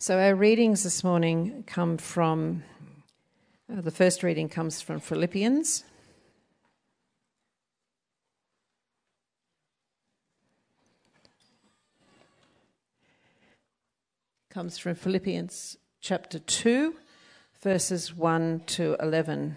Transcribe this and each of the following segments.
So, our readings this morning come from uh, the first reading comes from Philippians. Comes from Philippians chapter 2, verses 1 to 11.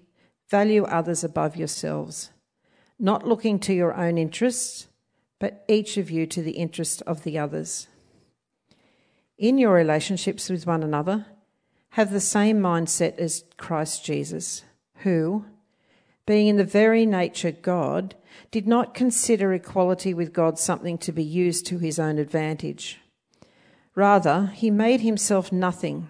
Value others above yourselves, not looking to your own interests, but each of you to the interest of the others. In your relationships with one another, have the same mindset as Christ Jesus, who, being in the very nature God, did not consider equality with God something to be used to his own advantage. Rather, he made himself nothing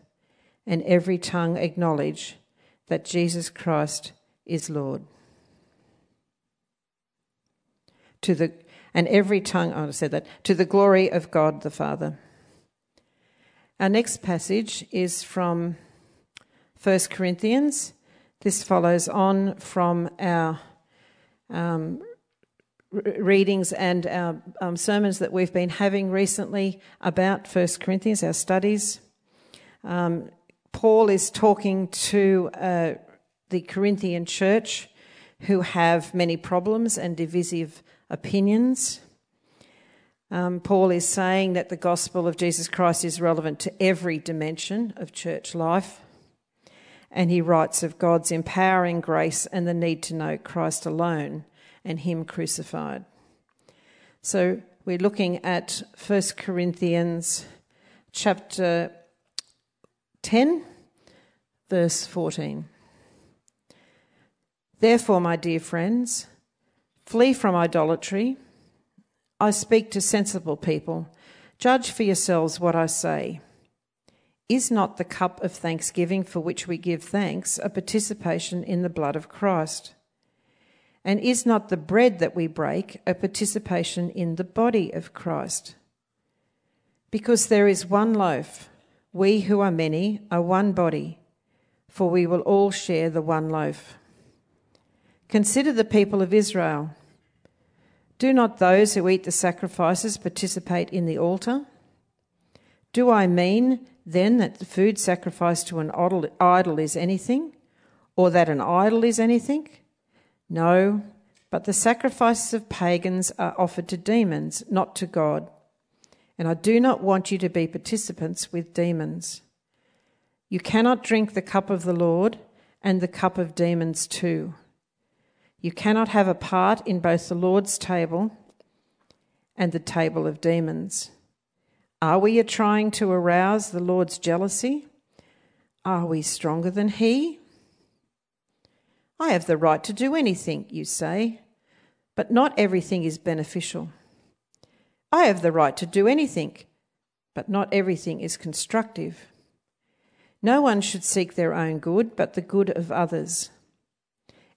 and every tongue acknowledge that Jesus Christ is Lord. To the and every tongue, oh, I said that, to the glory of God the Father. Our next passage is from 1 Corinthians. This follows on from our um, readings and our um, sermons that we've been having recently about 1 Corinthians, our studies. Um, Paul is talking to uh, the Corinthian church who have many problems and divisive opinions. Um, Paul is saying that the gospel of Jesus Christ is relevant to every dimension of church life. And he writes of God's empowering grace and the need to know Christ alone and Him crucified. So we're looking at 1 Corinthians chapter 10, verse 14. Therefore, my dear friends, flee from idolatry. I speak to sensible people. Judge for yourselves what I say. Is not the cup of thanksgiving for which we give thanks a participation in the blood of Christ? And is not the bread that we break a participation in the body of Christ? Because there is one loaf we who are many are one body, for we will all share the one loaf. Consider the people of Israel. Do not those who eat the sacrifices participate in the altar? Do I mean then that the food sacrificed to an idol is anything, or that an idol is anything? No, but the sacrifices of pagans are offered to demons, not to God and I do not want you to be participants with demons. You cannot drink the cup of the Lord and the cup of demons too. You cannot have a part in both the Lord's table and the table of demons. Are we trying to arouse the Lord's jealousy? Are we stronger than He? I have the right to do anything, you say, but not everything is beneficial. I have the right to do anything, but not everything is constructive. No one should seek their own good, but the good of others.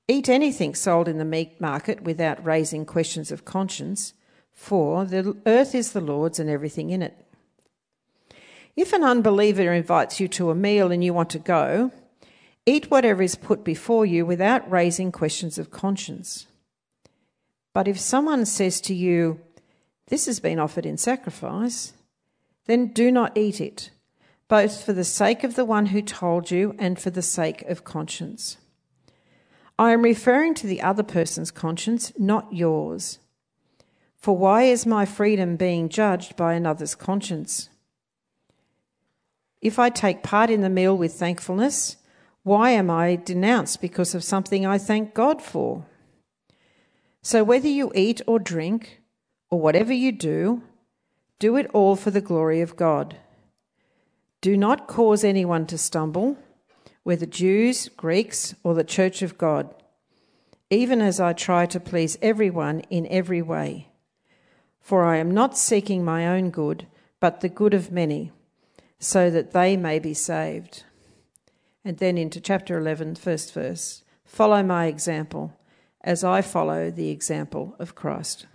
Eat anything sold in the meat market without raising questions of conscience, for the earth is the Lord's and everything in it. If an unbeliever invites you to a meal and you want to go, eat whatever is put before you without raising questions of conscience. But if someone says to you, this has been offered in sacrifice, then do not eat it, both for the sake of the one who told you and for the sake of conscience. I am referring to the other person's conscience, not yours. For why is my freedom being judged by another's conscience? If I take part in the meal with thankfulness, why am I denounced because of something I thank God for? So whether you eat or drink, or whatever you do, do it all for the glory of God. Do not cause anyone to stumble, whether Jews, Greeks, or the church of God, even as I try to please everyone in every way. For I am not seeking my own good, but the good of many, so that they may be saved. And then into chapter 11, first verse Follow my example as I follow the example of Christ.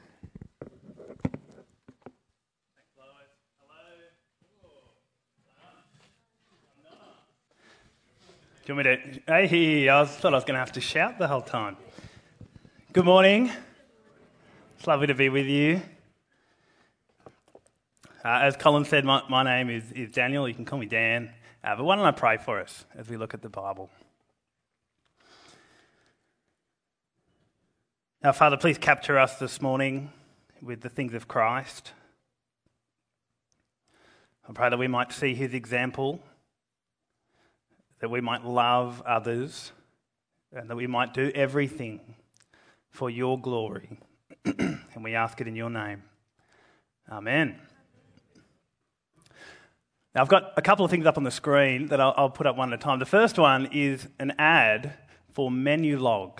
Do you want me to? Hey, I thought I was going to have to shout the whole time. Good morning. It's lovely to be with you. Uh, as Colin said, my, my name is, is, Daniel. You can call me Dan. Uh, but why don't I pray for us as we look at the Bible? Now, Father, please capture us this morning with the things of Christ. I pray that we might see his example that we might love others, and that we might do everything for your glory. and we ask it in your name. Amen. Now, I've got a couple of things up on the screen that I'll, I'll put up one at a time. The first one is an ad for Menulog.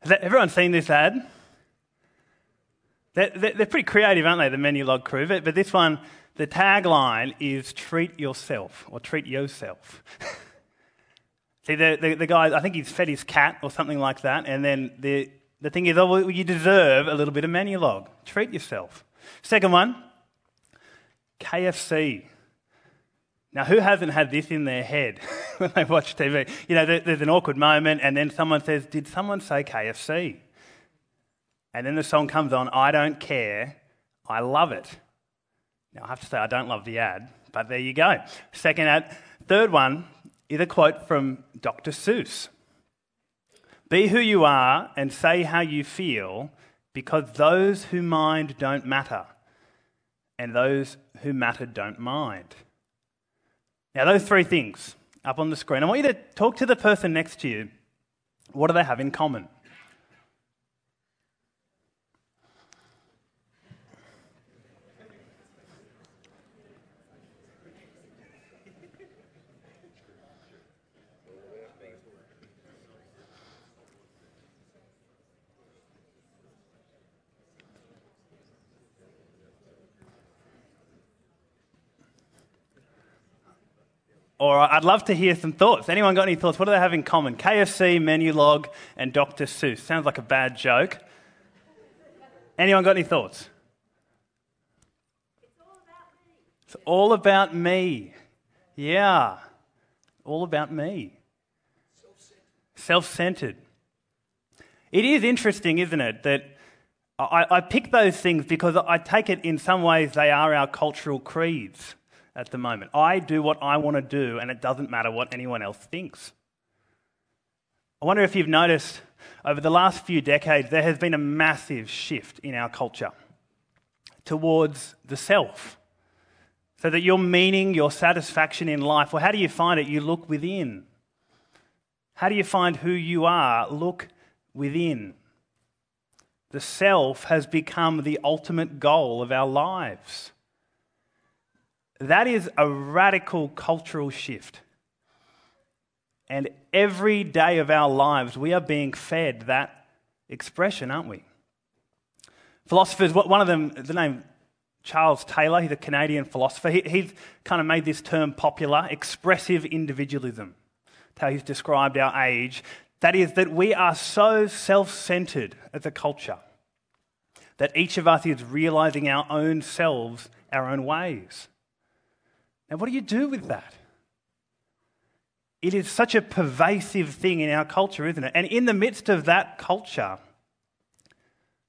Has everyone seen this ad? They're, they're, pretty creative, aren't they, the Menulog crew? But this one the tagline is treat yourself or treat yourself. See, the, the, the, guy, I think he's fed his cat or something like that. And then the, the thing is, oh, well, you deserve a little bit of Menulog. Treat yourself. Second one, KFC. Now, who hasn't had this in their head when they watch TV? You know, there's an awkward moment, and then someone says, Did someone say KFC? And then the song comes on, I don't care, I love it. Now, I have to say, I don't love the ad, but there you go. Second ad. Third one is a quote from Dr. Seuss Be who you are and say how you feel, because those who mind don't matter, and those who matter don't mind. Now, those three things up on the screen, I want you to talk to the person next to you. What do they have in common? Or I'd love to hear some thoughts. Anyone got any thoughts? What do they have in common? KFC, Menulog, and Dr. Seuss. Sounds like a bad joke. Anyone got any thoughts? It's all about me. Yeah. All about me. Self centered. It is interesting, isn't it, that I, I pick those things because I take it in some ways they are our cultural creeds at the moment. I do what I want to do, and it doesn't matter what anyone else thinks. I wonder if you've noticed over the last few decades, there has been a massive shift in our culture towards the self. So that your meaning, your satisfaction in life, well, how do you find it? You look within. How do you find who you are? Look within. The self has become the ultimate goal of our lives. That is a radical cultural shift. And every day of our lives, we are being fed that expression, aren't we? Philosophers, one of them, the name Charles Taylor, he's a Canadian philosopher, he, he's kind of made this term popular expressive individualism. That's how he's described our age. That is, that we are so self centered as a culture that each of us is realizing our own selves, our own ways. Now, what do you do with that? It is such a pervasive thing in our culture, isn't it? And in the midst of that culture,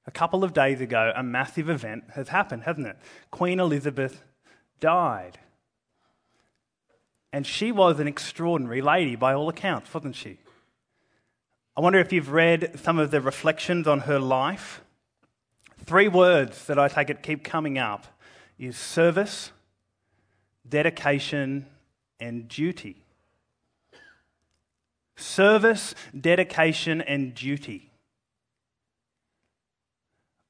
a couple of days ago, a massive event has happened, hasn't it? Queen Elizabeth died. And she was an extraordinary lady by all accounts, wasn't she? I wonder if you've read some of the reflections on her life. Three words that I take it keep coming up is service, dedication, and duty. Service, dedication, and duty.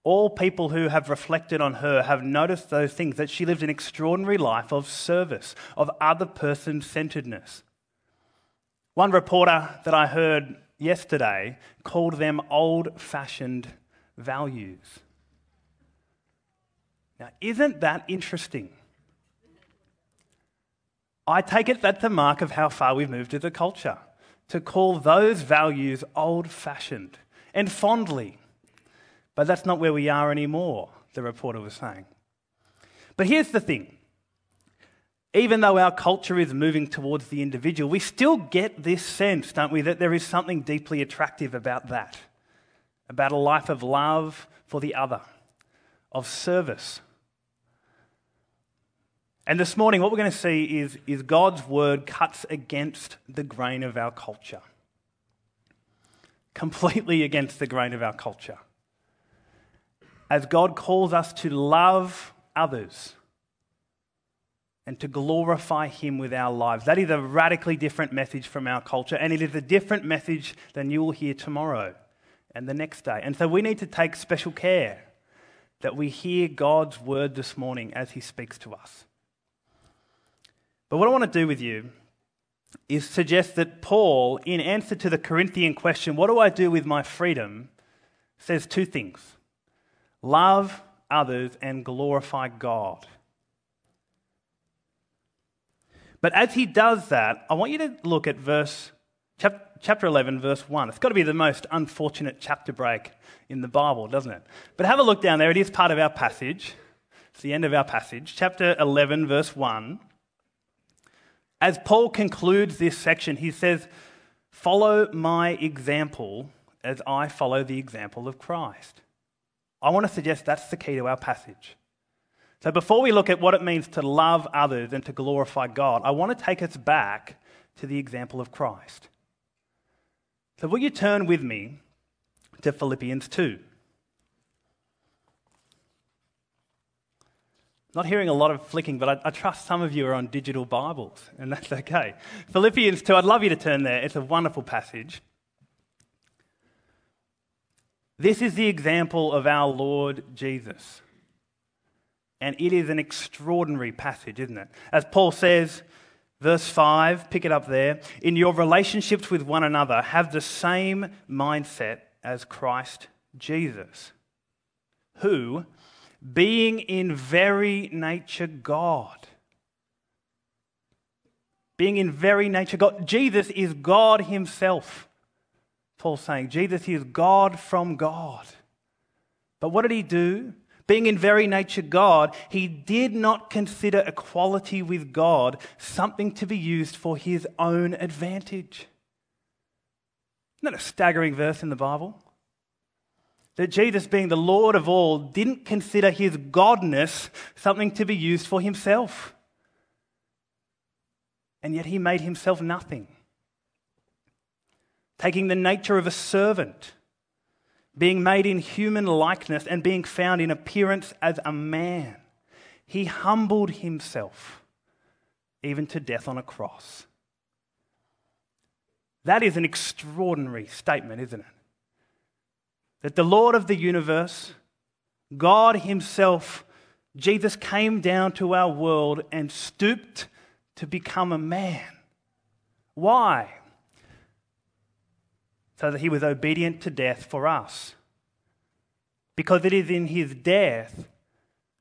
All people who have reflected on her have noticed those things that she lived an extraordinary life of service, of other person centeredness. One reporter that I heard yesterday called them old fashioned values. Now, isn't that interesting? I take it that's a mark of how far we've moved as a culture to call those values old fashioned and fondly. But that's not where we are anymore, the reporter was saying. But here's the thing even though our culture is moving towards the individual, we still get this sense, don't we, that there is something deeply attractive about that, about a life of love for the other, of service. And this morning, what we're going to see is, is God's word cuts against the grain of our culture. Completely against the grain of our culture. As God calls us to love others and to glorify Him with our lives. That is a radically different message from our culture, and it is a different message than you will hear tomorrow and the next day. And so we need to take special care that we hear God's word this morning as He speaks to us. But what I want to do with you is suggest that Paul, in answer to the Corinthian question, What do I do with my freedom? says two things love others and glorify God. But as he does that, I want you to look at verse chapter 11 verse 1. It's got to be the most unfortunate chapter break in the Bible, doesn't it? But have a look down there. It is part of our passage. It's the end of our passage. Chapter 11 verse 1. As Paul concludes this section, he says, "Follow my example as I follow the example of Christ." I want to suggest that's the key to our passage. So, before we look at what it means to love others and to glorify God, I want to take us back to the example of Christ. So, will you turn with me to Philippians 2? Not hearing a lot of flicking, but I, I, trust some of you are on digital Bibles, and that's okay. Philippians 2, I'd love you to turn there. It's a wonderful passage. This is the example of our Lord Jesus. And it is an extraordinary passage, isn't it? As Paul says, verse 5, pick it up there. In your relationships with one another, have the same mindset as Christ Jesus, who, being in very nature God, being in very nature God, Jesus is God Himself. Paul's saying Jesus is God from God. But what did He do? Being in very nature God, he did not consider equality with God something to be used for his own advantage. Isn't that a staggering verse in the Bible? That Jesus, being the Lord of all, didn't consider his godness something to be used for himself. And yet he made himself nothing, taking the nature of a servant being made in human likeness and being found in appearance as a man, he humbled himself even to death on a cross. That is an extraordinary statement, isn't it? That the Lord of the universe, God Himself, Jesus came down to our world and stooped to become a man. Why? so that he was obedient to death for us. Because it is in his death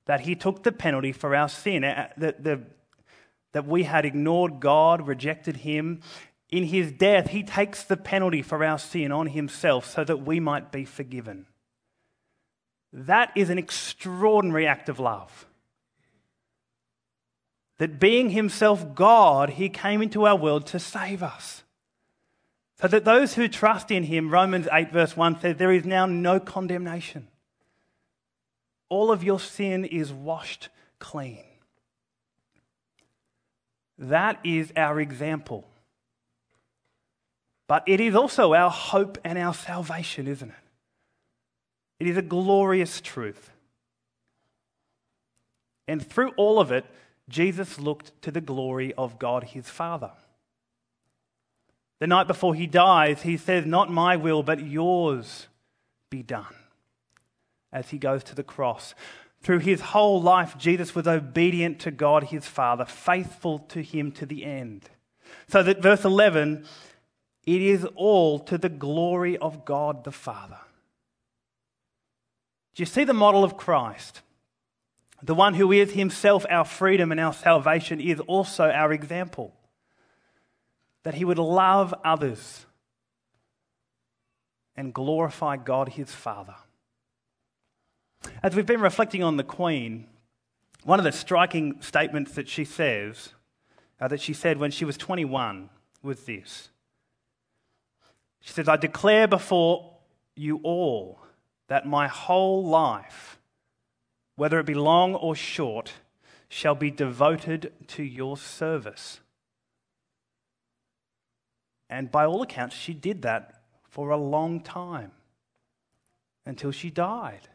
that he took the penalty for our sin, uh, that, that we had ignored God, rejected him. In his death, he takes the penalty for our sin on himself so that we might be forgiven. That is an extraordinary act of love. That being himself God, he came into our world to save us. So that those who trust in him, Romans 8, verse 1 says, there is now no condemnation. All of your sin is washed clean. That is our example. But it is also our hope and our salvation, isn't it? It is a glorious truth. And through all of it, Jesus looked to the glory of God his Father. The night before he dies, he says, Not my will, but yours be done, as he goes to the cross. Through his whole life, Jesus was obedient to God his Father, faithful to him to the end. So that verse 11, it is all to the glory of God the Father. Do you see the model of Christ? The one who is himself our freedom and our salvation is also our example. That he would love others and glorify God his Father. As we've been reflecting on the Queen, one of the striking statements that she says, uh, that she said when she was 21, was this. She says, I declare before you all that my whole life, whether it be long or short, shall be devoted to your service. And by all accounts, she did that for a long time until she died.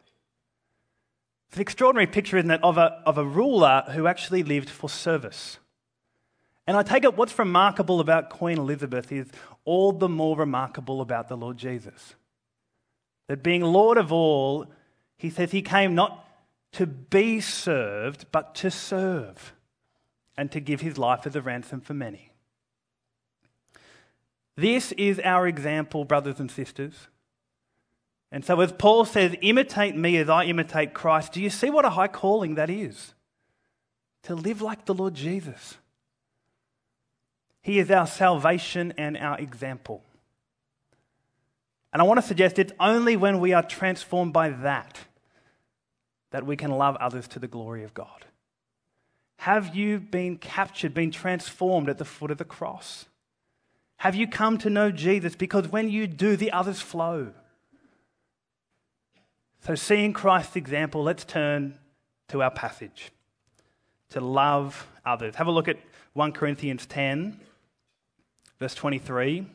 It's an extraordinary picture, isn't it, of a, of a ruler who actually lived for service. And I take it what's remarkable about Queen Elizabeth is all the more remarkable about the Lord Jesus. That being Lord of all, he says he came not to be served, but to serve and to give his life as a ransom for many. This is our example, brothers and sisters. And so, as Paul says, imitate me as I imitate Christ, do you see what a high calling that is? To live like the Lord Jesus. He is our salvation and our example. And I want to suggest it's only when we are transformed by that that we can love others to the glory of God. Have you been captured, been transformed at the foot of the cross? Have you come to know Jesus? Because when you do, the others flow. So, seeing Christ's example, let's turn to our passage to love others. Have a look at 1 Corinthians 10, verse 23.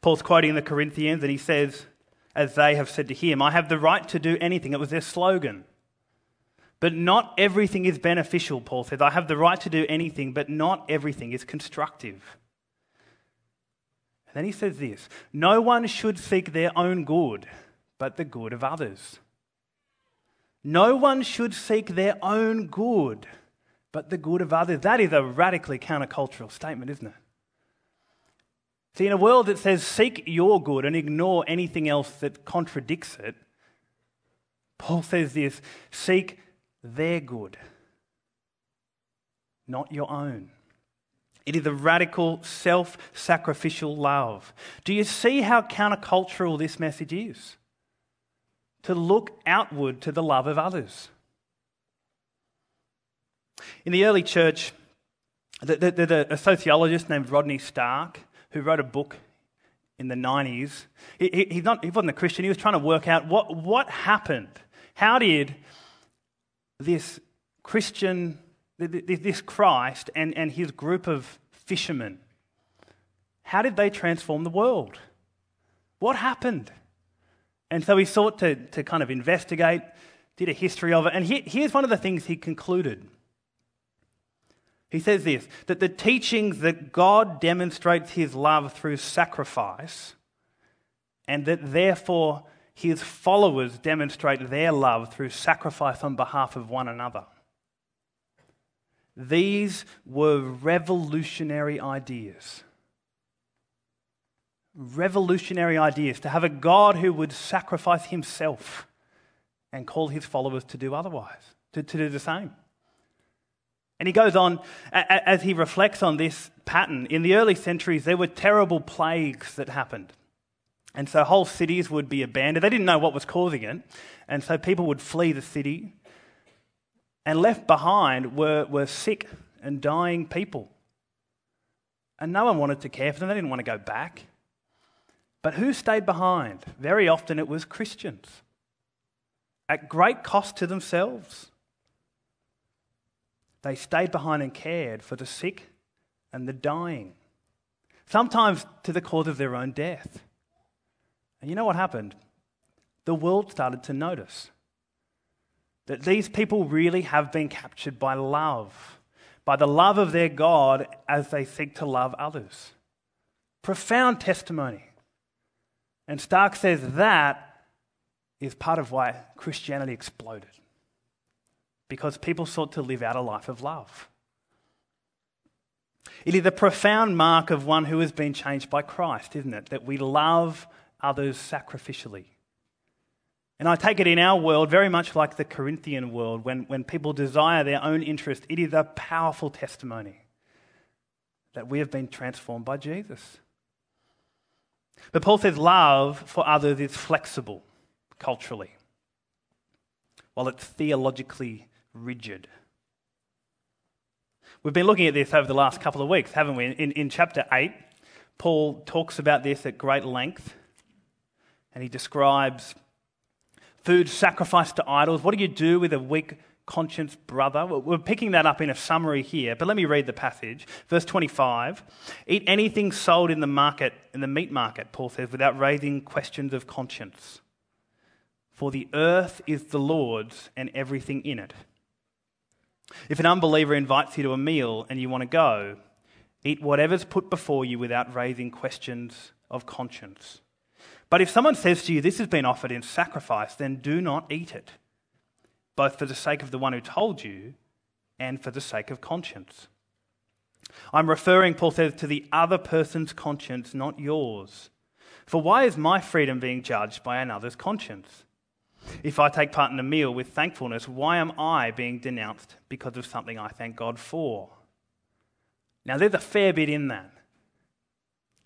Paul's quoting the Corinthians and he says, as they have said to him, I have the right to do anything. It was their slogan. But not everything is beneficial, Paul says. I have the right to do anything, but not everything is constructive. And then he says this No one should seek their own good, but the good of others. No one should seek their own good, but the good of others. That is a radically countercultural statement, isn't it? See, in a world that says seek your good and ignore anything else that contradicts it, Paul says this seek their good, not your own. It is a radical, self sacrificial love. Do you see how countercultural this message is? To look outward to the love of others. In the early church, there's a sociologist named Rodney Stark who wrote a book in the 90s. He, he, not, he wasn't a Christian, he was trying to work out what, what happened. How did this Christian this Christ and, and his group of fishermen, how did they transform the world? What happened? And so he sought to, to kind of investigate, did a history of it. And he, here's one of the things he concluded. He says this that the teachings that God demonstrates his love through sacrifice, and that therefore his followers demonstrate their love through sacrifice on behalf of one another. These were revolutionary ideas. Revolutionary ideas to have a God who would sacrifice himself and call his followers to do otherwise, to, to do the same. And he goes on, as he reflects on this pattern, in the early centuries, there were terrible plagues that happened. And so whole cities would be abandoned. They didn't know what was causing it. And so people would flee the city and left behind were, were sick and dying people. And no one wanted to care for them, they didn't want to go back. But who stayed behind? Very often it was Christians, at great cost to themselves. They stayed behind and cared for the sick and the dying, sometimes to the cause of their own death. And you know what happened? The world started to notice that these people really have been captured by love, by the love of their God as they seek to love others. Profound testimony. And Stark says that is part of why Christianity exploded. Because people sought to live out a life of love. It is a profound mark of one who has been changed by Christ, isn't it? That we love others sacrificially. And I take it in our world, very much like the Corinthian world, when, when people desire their own interest, it is a powerful testimony that we have been transformed by Jesus. But Paul says love for others is flexible culturally, while it's theologically rigid. We've been looking at this over the last couple of weeks, haven't we? In, in chapter 8, Paul talks about this at great length, and he describes food sacrificed to idols. What do you do with a weak conscience brother? We're picking that up in a summary here, but let me read the passage. Verse 25 Eat anything sold in the market, in the meat market, Paul says, without raising questions of conscience. For the earth is the Lord's and everything in it. If an unbeliever invites you to a meal and you want to go, eat whatever's put before you without raising questions of conscience. But if someone says to you, This has been offered in sacrifice, then do not eat it, both for the sake of the one who told you and for the sake of conscience. I'm referring, Paul says, to the other person's conscience, not yours. For why is my freedom being judged by another's conscience? If I take part in a meal with thankfulness, why am I being denounced because of something I thank God for? Now, there's a fair bit in that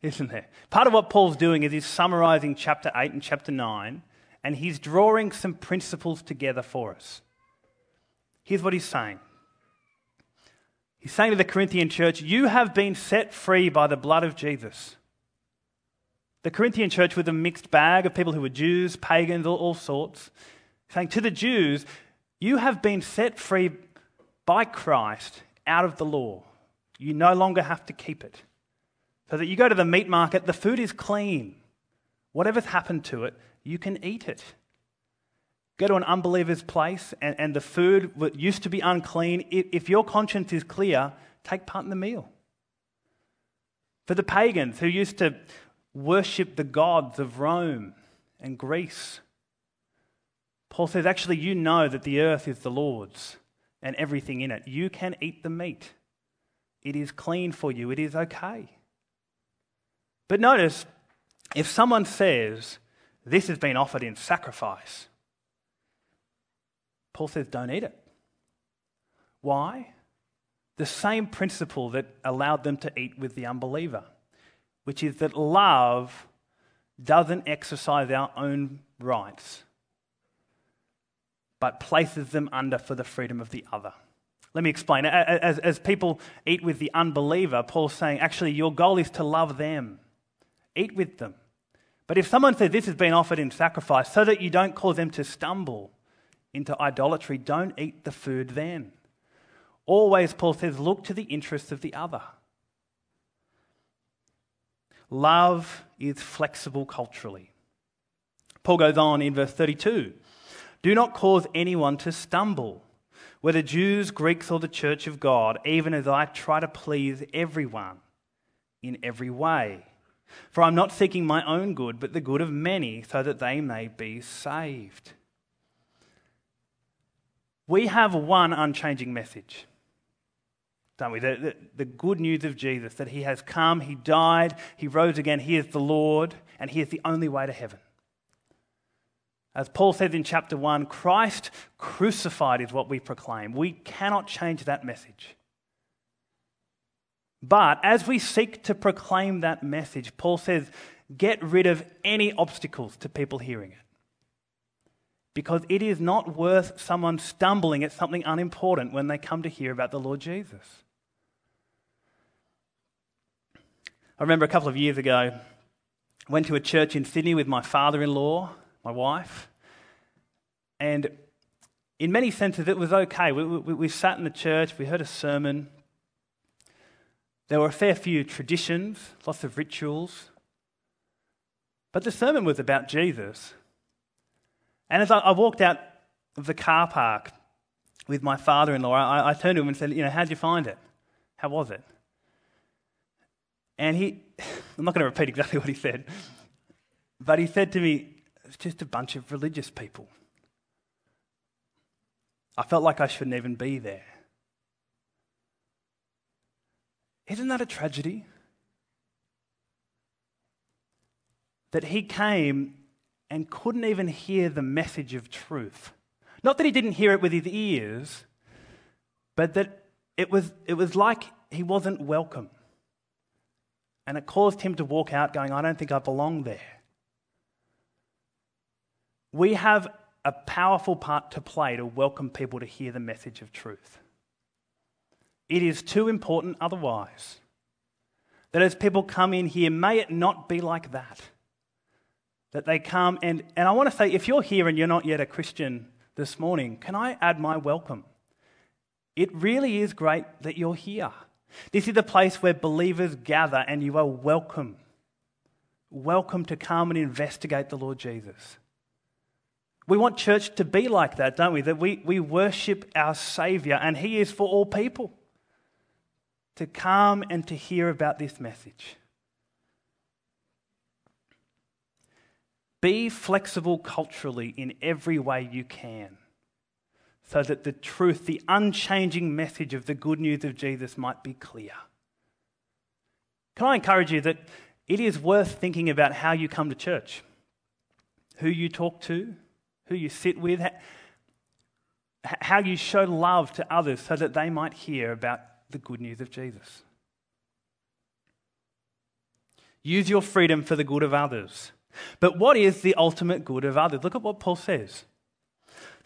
isn't there? Part of what Paul's doing is he's summarizing chapter 8 and chapter 9, and he's drawing some principles together for us. Here's what he's saying He's saying to the Corinthian church, You have been set free by the blood of Jesus. The Corinthian church was a mixed bag of people who were Jews, pagans, all, all sorts. Saying to the Jews, You have been set free by Christ out of the law. You no longer have to keep it. So that you go to the meat market, the food is clean. Whatever's happened to it, you can eat it. Go to an unbeliever's place and, and the food that used to be unclean, if your conscience is clear, take part in the meal. For the pagans who used to worship the gods of Rome and Greece, Paul says, actually, you know that the earth is the Lord's and everything in it. You can eat the meat, it is clean for you, it is okay. But notice, if someone says, This has been offered in sacrifice, Paul says, Don't eat it. Why? The same principle that allowed them to eat with the unbeliever, which is that love doesn't exercise our own rights, but places them under for the freedom of the other. Let me explain. As, as people eat with the unbeliever, Paul's saying, actually, your goal is to love them eat with them. But if someone says this has been offered in sacrifice so that you don't cause them to stumble into idolatry, don't eat the food then. Always, Paul says, look to the interests of the other. Love is flexible culturally. Paul goes on in verse 32 Do not cause anyone to stumble, whether Jews, Greeks, or the church of God, even as I try to please everyone in every way. For I'm not seeking my own good, but the good of many, so that they may be saved. We have one unchanging message, don't we? The, the, the, good news of Jesus that he has come, he died, he rose again, he is the Lord, and he is the only way to heaven. As Paul says in chapter 1, Christ crucified is what we proclaim. We cannot change that message. But as we seek to proclaim that message, Paul says, get rid of any obstacles to people hearing it. Because it is not worth someone stumbling at something unimportant when they come to hear about the Lord Jesus. I remember a couple of years ago, I went to a church in Sydney with my father in law, my wife, and in many senses it was okay. We, we, we sat in the church, we heard a sermon, There were a fair few traditions, lots of rituals. But the sermon was about Jesus. And as I, I walked out of the car park with my father in law, I, I turned to him and said, You know, how'd you find it? How was it? And he, I'm not going to repeat exactly what he said, but he said to me, It's just a bunch of religious people. I felt like I shouldn't even be there. Isn't that a tragedy? That he came and couldn't even hear the message of truth. Not that he didn't hear it with his ears, but that it was, it was like he wasn't welcome. And it caused him to walk out going, I don't think I belong there. We have a powerful part to play to welcome people to hear the message of truth. It is too important otherwise. That as people come in here, may it not be like that. That they come and, and I want to say, if you're here and you're not yet a Christian this morning, can I add my welcome? It really is great that you're here. This is a place where believers gather and you are welcome. Welcome to come and investigate the Lord Jesus. We want church to be like that, don't we? That we, we worship our Saviour and He is for all people to come and to hear about this message. Be flexible culturally in every way you can so that the truth, the unchanging message of the good news of Jesus might be clear. Can I encourage you that it is worth thinking about how you come to church, who you talk to, who you sit with, how you show love to others so that they might hear about the good news of Jesus. Use your freedom for the good of others. But what is the ultimate good of others? Look at what Paul says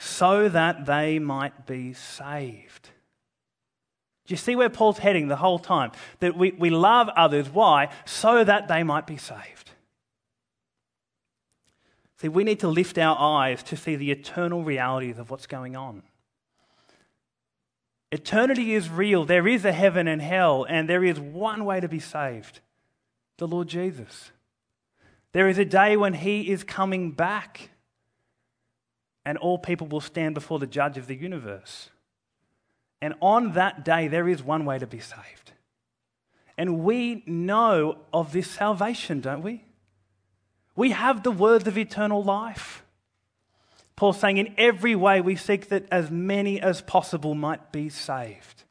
so that they might be saved. Do you see where Paul's heading the whole time? That we, we love others. Why? So that they might be saved. See, we need to lift our eyes to see the eternal realities of what's going on. Eternity is real. There is a heaven and hell, and there is one way to be saved the Lord Jesus. There is a day when He is coming back, and all people will stand before the judge of the universe. And on that day, there is one way to be saved. And we know of this salvation, don't we? We have the words of eternal life. Paul's saying, in every way, we seek that as many as possible might be saved.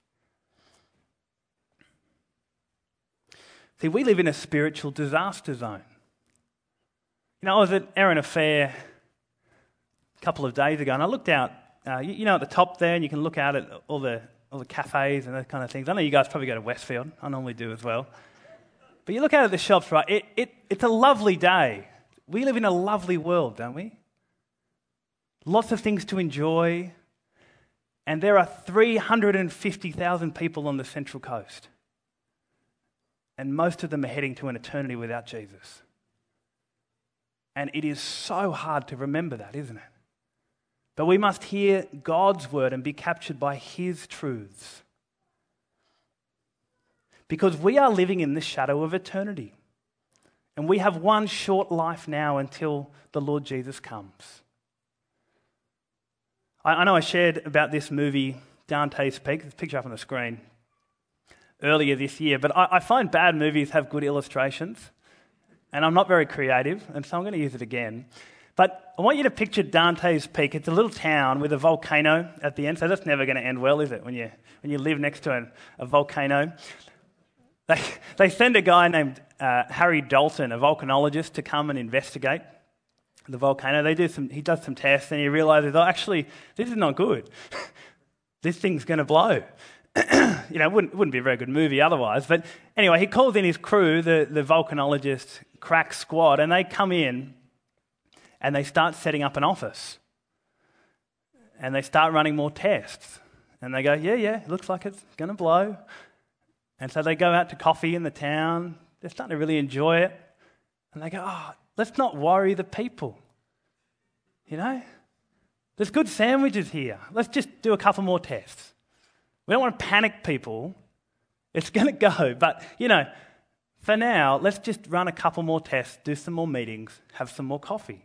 See, we live in a spiritual disaster zone. You know, I was at Erina Fair a couple of days ago, and I looked out, uh, you, you, know, at the top there, and you can look out at all the, all the cafes and those kind of things. I know you guys probably go to Westfield. I normally do as well. But you look out at the shops, right? It, it, it's a lovely day. We live in a lovely world, don't we? lots of things to enjoy, and there are 350,000 people on the Central Coast. And most of them are heading to an eternity without Jesus. And it is so hard to remember that, isn't it? But we must hear God's word and be captured by his truths. Because we are living in the shadow of eternity. And we have one short life now until the Lord Jesus comes. I, know I shared about this movie, Dante's Peak, a picture up on the screen, earlier this year, but I find bad movies have good illustrations, and I'm not very creative, and so I'm going to use it again. But I want you to picture Dante's Peak. It's a little town with a volcano at the end, so that's never going to end well, is it, when you, when you live next to a, volcano? They, they send a guy named uh, Harry Dalton, a volcanologist, to come and investigate the volcano. They do some, he does some tests and he realizes, oh, actually, this is not good. this thing's going to blow. you know, it wouldn't, wouldn't be a very good movie otherwise. But anyway, he calls in his crew, the, the volcanologist crack squad, and they come in and they start setting up an office. And they start running more tests. And they go, yeah, yeah, looks like it's going to blow. And so they go out to coffee in the town. They're starting to really enjoy it. And they go, oh, Let's not worry the people. You know? There's good sandwiches here. Let's just do a couple more tests. We don't want to panic people It's going to go. But, you know, for now, let's just run a couple more tests, do some more meetings, have some more coffee.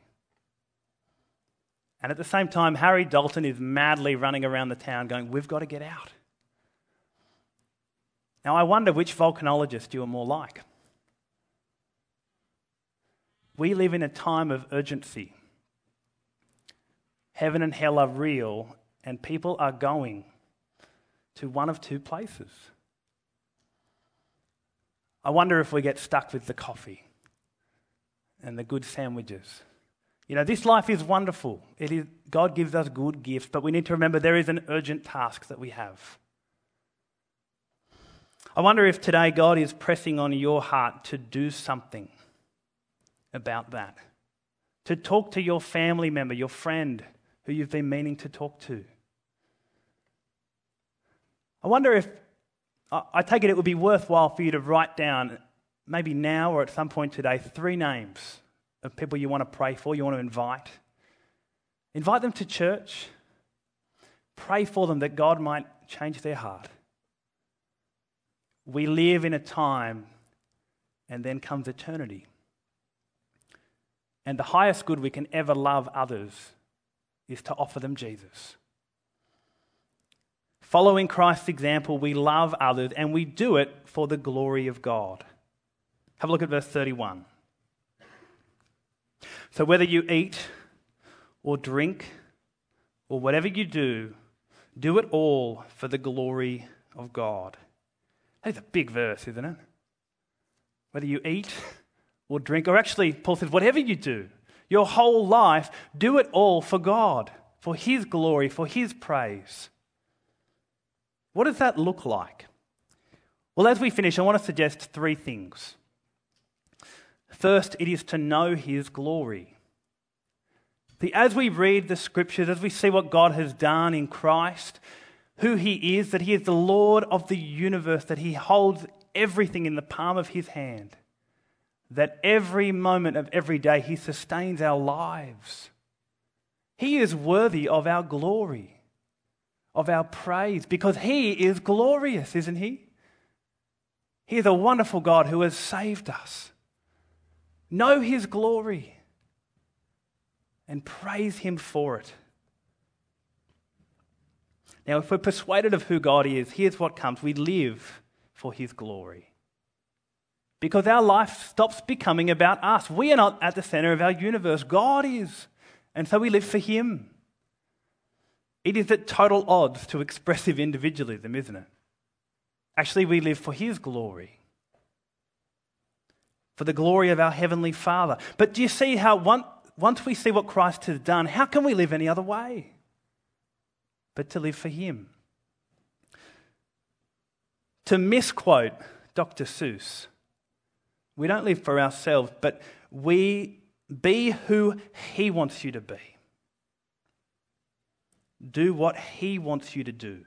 And at the same time, Harry Dalton is madly running around the town going, We've got to get out. Now, I wonder which volcanologist you are more like. We live in a time of urgency. Heaven and hell are real, and people are going to one of two places. I wonder if we get stuck with the coffee and the good sandwiches. You know, this life is wonderful. It is, God gives us good gifts, but we need to remember there is an urgent task that we have. I wonder if today God is pressing on your heart to do something about that. To talk to your family member, your friend who you've been meaning to talk to. I wonder if I take it it would be worthwhile for you to write down, maybe now or at some point today, three names of people you want to pray for, you want to invite. Invite them to church. Pray for them that God might change their heart. We live in a time, and then comes eternity. And the highest good we can ever love others is to offer them Jesus. Following Christ's example, we love others and we do it for the glory of God. Have a look at verse 31. So, whether you eat or drink or whatever you do, do it all for the glory of God. That's a big verse, isn't it? Whether you eat or drink, or actually, Paul says, whatever you do, your whole life, do it all for God, for His glory, for His praise. What does that look like? Well, as we finish, I want to suggest three things. First, it is to know His glory. See, as we read the scriptures, as we see what God has done in Christ, who He is, that He is the Lord of the universe, that He holds everything in the palm of His hand, that every moment of every day He sustains our lives. He is worthy of our glory of our praise because He is glorious, isn't He? He is a wonderful God who has saved us. Know His glory and praise Him for it. Now, if we're persuaded of who God is, here's what comes we live for His glory. Because our life stops becoming about us. We are not at the center of our universe, God is. And so we live for Him. It is at total odds to expressive individualism, isn't it? Actually, we live for His glory, for the glory of our Heavenly Father. But do you see how once we see what Christ has done, how can we live any other way but to live for Him? To misquote Dr. Seuss, we don't live for ourselves, but we be who He wants you to be. Do what He wants you to do.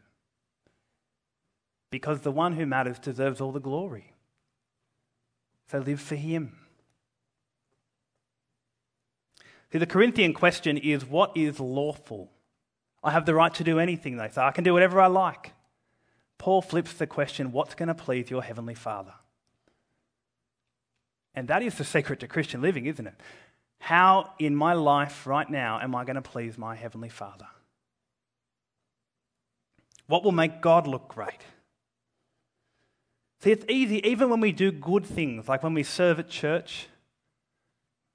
Because the one who matters deserves all the glory. So live for Him. See, the Corinthian question is what is lawful? I have the right to do anything, they say. I can do whatever I like. Paul flips the question what's going to please your Heavenly Father? And that is the secret to Christian living, isn't it? How in my life right now am I going to please my Heavenly Father? What will make God look great? See, it's easy, even when we do good things, like when we serve at church,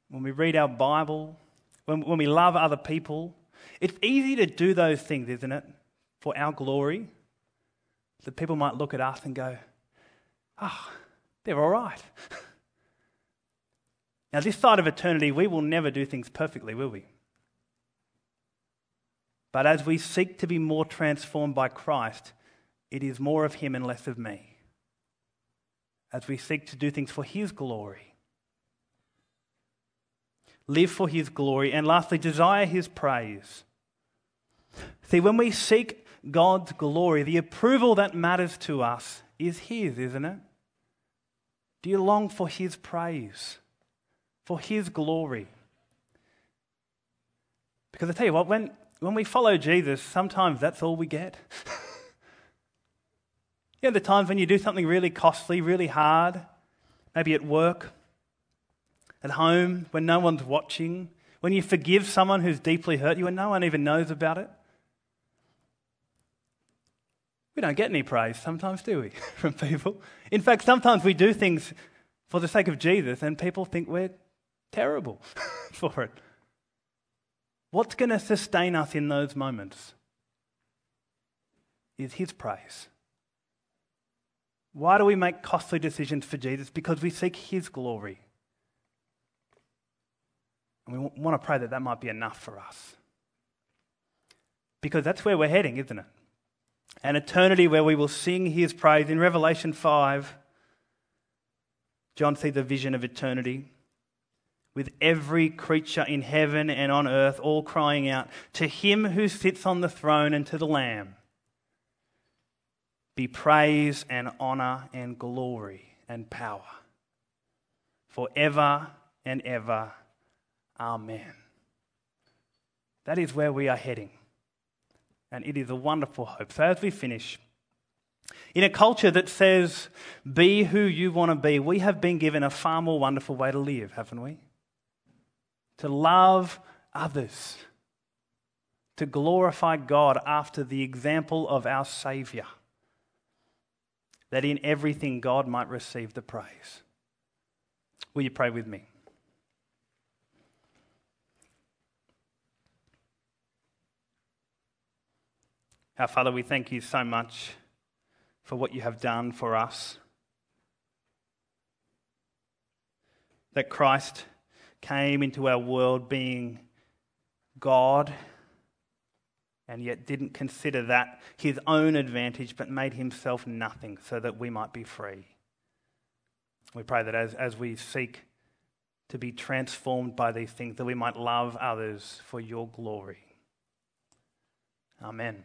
when we read our Bible, when, when we love other people, it's easy to do those things, isn't it, for our glory, that people might look at us and go, ah, oh, they're all right. now, this side of eternity, we will never do things perfectly, will we? But as we seek to be more transformed by Christ, it is more of Him and less of me. As we seek to do things for His glory, live for His glory, and lastly, desire His praise. See, when we seek God's glory, the approval that matters to us is His, isn't it? Do you long for His praise, for His glory? Because I tell you what, when, when we follow Jesus, sometimes that's all we get. You know, the times when you do something really costly, really hard, maybe at work, at home, when no one's watching, when you forgive someone who's deeply hurt you and no one even knows about it. We don't get any praise sometimes, do we, from people? In fact, sometimes we do things for the sake of Jesus and people think we're terrible for it. What's going to sustain us in those moments is His praise. Why do we make costly decisions for Jesus? Because we seek His glory. And we want to pray that that might be enough for us. Because that's where we're heading, isn't it? An eternity where we will sing His praise. In Revelation 5, John sees a vision of eternity with every creature in heaven and on earth all crying out, To him who sits on the throne and to the Lamb be praise and honour and glory and power forever and ever. Amen. That is where we are heading. And it is a wonderful hope. So, as we finish, in a culture that says, be who you want to be, we have been given a far more wonderful way to live, haven't we? To love others, to glorify God after the example of our Saviour, that in everything God might receive the praise. Will you pray with me? Our Father, we thank you so much for what you have done for us. That Christ came into our world being God and yet didn't consider that his own advantage but made himself nothing so that we might be free. We pray that as, as we seek to be transformed by these things, that we might love others for your glory. Amen.